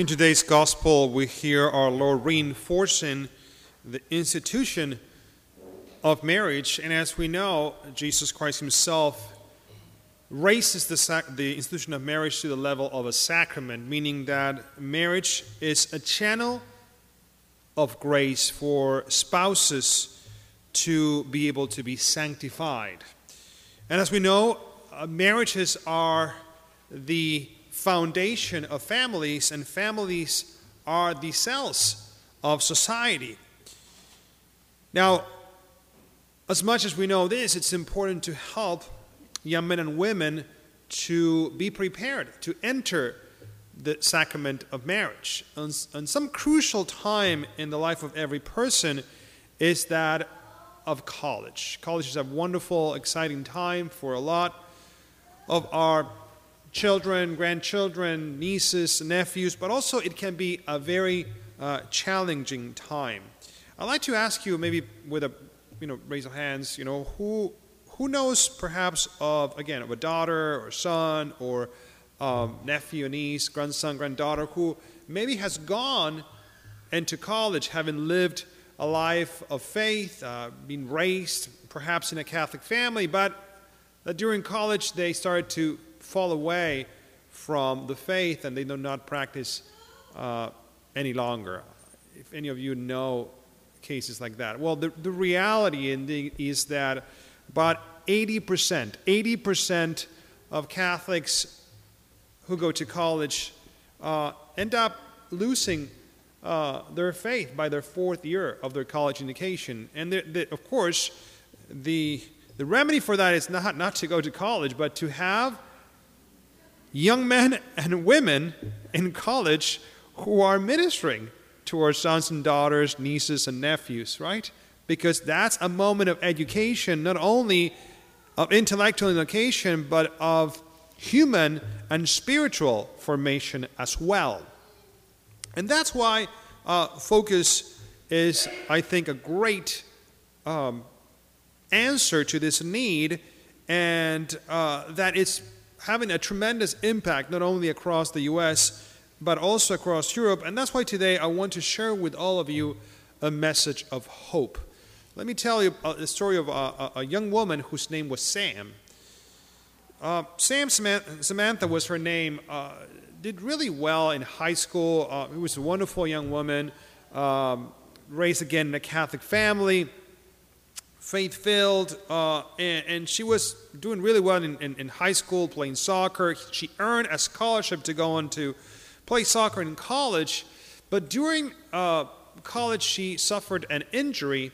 In today's gospel, we hear our Lord reinforcing the institution of marriage. And as we know, Jesus Christ Himself raises the, sac- the institution of marriage to the level of a sacrament, meaning that marriage is a channel of grace for spouses to be able to be sanctified. And as we know, uh, marriages are the foundation of families, and families are the cells of society. Now, as much as we know this, it's important to help young men and women to be prepared to enter the sacrament of marriage. And, and some crucial time in the life of every person is that of college. College is a wonderful, exciting time for a lot of our children, grandchildren, nieces, nephews, but also it can be a very uh, challenging time. I'd like to ask you, maybe with a you know raise of hands, you know who who knows perhaps of again of a daughter or son or um, nephew, niece, grandson, granddaughter who maybe has gone into college, having lived a life of faith, uh, been raised perhaps in a Catholic family, but that during college they started to fall away from the faith and they do not practice uh, any longer. If any of you know cases like that, well, the, the reality indeed is that about 80%, 80% of Catholics who go to college uh, end up losing uh, their faith by their fourth year of their college education. And the, the, of course, the, the remedy for that is not, not to go to college, but to have young men and women in college who are ministering to our sons and daughters, nieces and nephews, right? Because that's a moment of education, not only of intellectual education, but of human and spiritual formation as well. And that's why uh, focus is, I think, a great um, answer to this need, and uh, that it's having a tremendous impact not only across the US but also across Europe. And that's why today I want to share with all of you a message of hope. Let me tell you a, story of a, a, young woman whose name was Sam. Uh, Sam Samantha was her name. Uh, did really well in high school. Uh, she was a wonderful young woman, um, raised again in a Catholic family faith filled, uh, and, and, she was doing really well in, in, in, high school, playing soccer. She earned a scholarship to go on to play soccer in college, but during uh, college, she suffered an injury,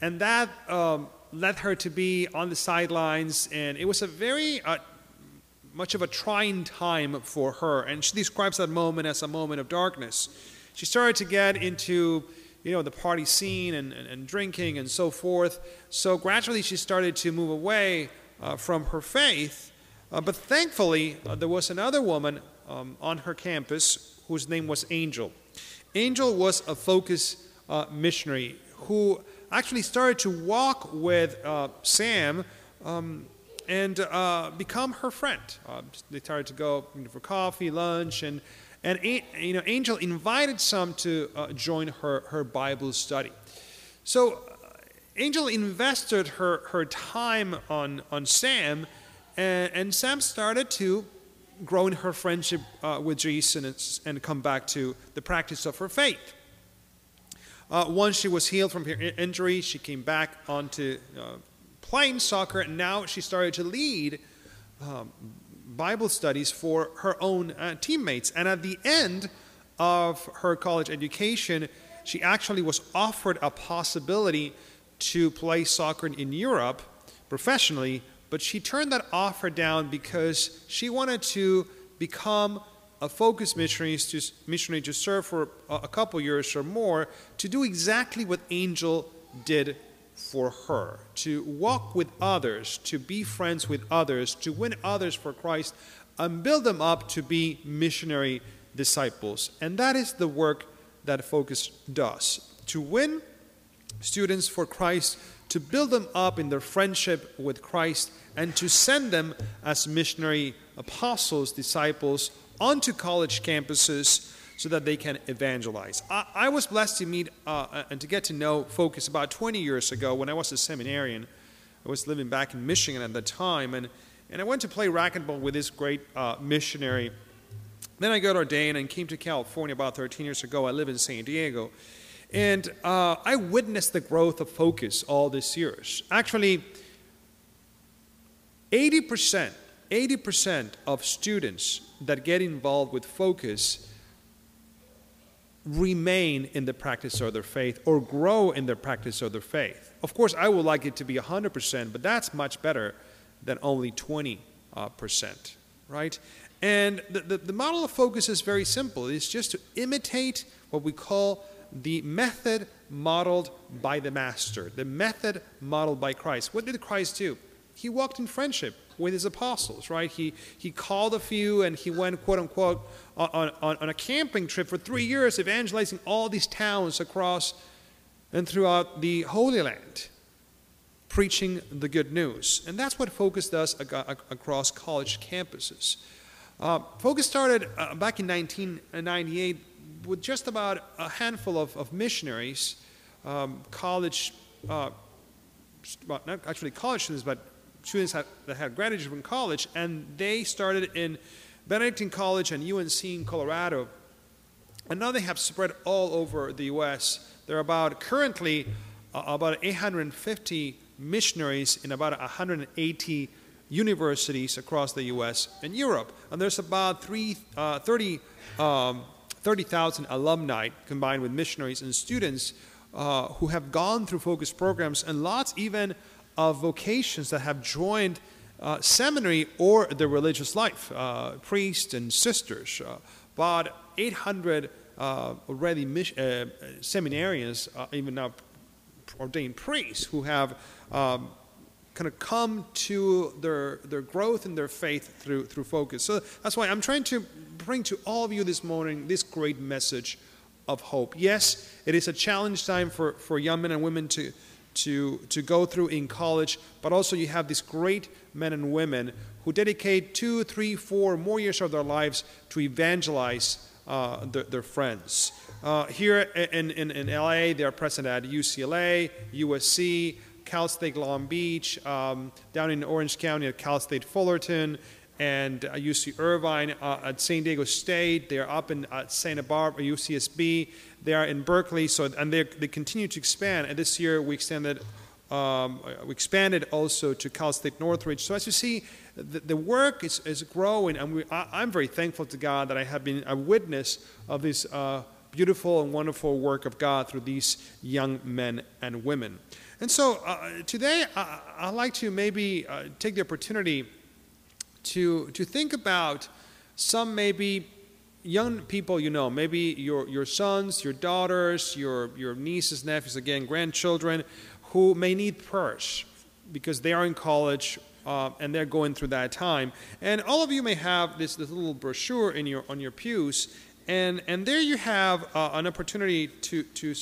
and that um, led her to be on the sidelines, and it was a very uh, much of a trying time for her, and she describes that moment as a moment of darkness. She started to get into you know, the party scene and, and, and drinking and so forth. So gradually she started to move away uh, from her faith. Uh, but thankfully, uh, there was another woman um, on her campus whose name was Angel. Angel was a focus uh, missionary who actually started to walk with uh, Sam um, and uh, become her friend. they started to go you know, for coffee, lunch, and and you know, Angel invited Sam to uh, join her, her Bible study. So uh, Angel invested her, her time on, on Sam, and, and Sam started to grow in her friendship uh, with Jesus and, and come back to the practice of her faith. Uh, once she was healed from her injury, she came back onto uh, playing soccer, and now she started to lead um, Bible studies for her own uh, teammates. And at the end of her college education, she actually was offered a possibility to play soccer in Europe professionally, but she turned that offer down because she wanted to become a focus missionary to, missionary to serve for a couple years or more to do exactly what Angel did for her, to walk with others, to be friends with others, to win others for Christ, and build them up to be missionary disciples. And that is the work that Focus does to win students for Christ, to build them up in their friendship with Christ, and to send them as missionary apostles, disciples, onto college campuses so that they can evangelize. I, I was blessed to meet uh, and to get to know Focus about 20 years ago when I was a seminarian. I was living back in Michigan at the time, and, and I went to play racquetball with this great uh, missionary. Then I got ordained and came to California about 13 years ago. I live in San Diego. And uh, I witnessed the growth of Focus all these years. Actually, 80%, 80% of students that get involved with Focus remain in the practice of their faith or grow in the practice of their faith. Of course, I would like it to be 100%, but that's much better than only 20, uh, percent, right? And the, the, the model of focus is very simple. It's just to imitate what we call the method modeled by the Master, the method modeled by Christ. What did Christ do? He walked in friendship with his apostles, right? He, he called a few and he went, quote unquote, on, on, on a camping trip for three years, evangelizing all these towns across and throughout the Holy Land, preaching the good news. And that's what Focus does across college campuses. Uh, Focus started uh, back in 1998 with just about a handful of, of missionaries, um, college, uh, not actually college students, but students that had graduated from college, and they started in Benedictine College and UNC in Colorado. And now they have spread all over the U.S. There are about currently uh, about 850 missionaries in about 180 universities across the U.S. and Europe. And there's about three, uh, 30, um, 30,000 alumni combined with missionaries and students uh, who have gone through focus programs, and lots even of vocations that have joined uh, seminary or the religious life, uh, priests and sisters. Uh, about 800 uh, already uh, seminarians, uh, even now ordained priests, who have um, kind of come to their, their growth in their faith through, through focus. So that's why I'm trying to bring to all of you this morning this great message of hope. Yes, it is a challenge time for, for young men and women to, to, to go through in college, but also you have these great men and women who dedicate two, three, four more years of their lives to evangelize uh, their, their, friends. Uh, here in, in, in LA, they are present at UCLA, USC, Cal State Long Beach, um, down in Orange County at Cal State Fullerton, and UC Irvine uh, at San Diego State. They're up in uh, Santa Barbara, UCSB. They are in Berkeley. So and they they continue to expand. And this year we extended. Um, we expanded also to Cal State Northridge. So as you see, the, the work is, is growing, and we, I, am very thankful to God that I have been a witness of this uh, beautiful and wonderful work of God through these young men and women. And so uh, today, I, would like to maybe uh, take the opportunity to, to think about some maybe young people you know, maybe your, your sons, your daughters, your, your nieces, nephews, again, grandchildren, who may need prayers because they are in college uh, and they're going through that time. And all of you may have this, this little brochure in your, on your pews, and, and there you have uh, an opportunity to, to,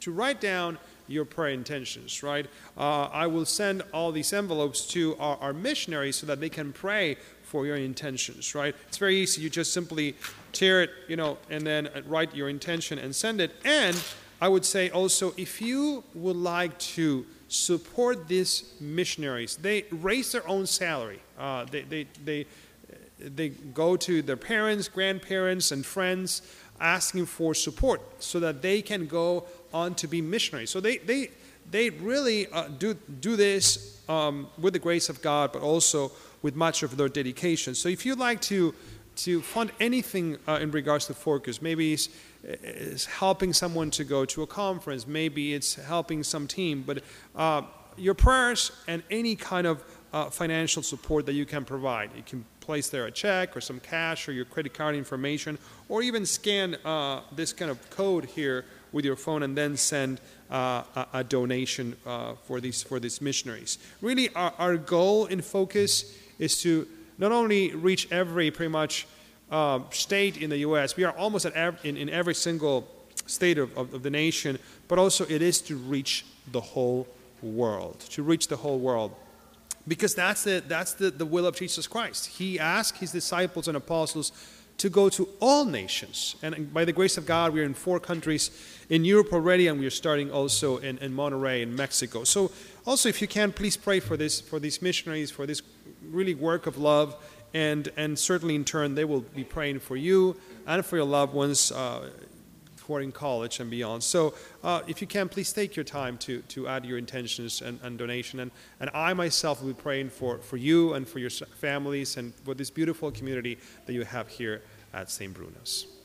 to write down your prayer intentions, right? Uh, I will send all these envelopes to our, our, missionaries so that they can pray for your intentions, right? It's very easy. You just simply tear it, you know, and then write your intention and send it. And I would say also, if you would like to support these missionaries, they raise their own salary. Uh, they, they, they, they go to their parents, grandparents, and friends asking for support so that they can go on to be missionaries. So they, they, they really uh, do, do this um, with the grace of God, but also with much of their dedication. So if you'd like to, to fund anything uh, in regards to Focus, maybe it's, it's, helping someone to go to a conference, maybe it's helping some team, but uh, your prayers and any kind of uh, financial support that you can provide. You can place there a check or some cash or your credit card information, or even scan uh, this kind of code here with your phone and then send uh, a, a, donation uh, for these for these missionaries. Really, our, our goal in focus is to not only reach every pretty much uh, state in the U.S. We are almost at every, in, in every single state of, of, of the nation, but also it is to reach the whole world, to reach the whole world because that's the that's the, the will of jesus christ he asked his disciples and apostles to go to all nations. And by the grace of God, we're in four countries in Europe already, and we're starting also in, in Monterrey in Mexico. So, also, if you can, please pray for this for these missionaries, for this really work of love, and and certainly in turn they will be praying for you and for your loved ones. Uh, who are in college and beyond. So, uh, if you can, please take your time to, to add your intentions and, and donation. And, and I myself will be praying for, for you and for your families and for this beautiful community that you have here at St. Bruno's.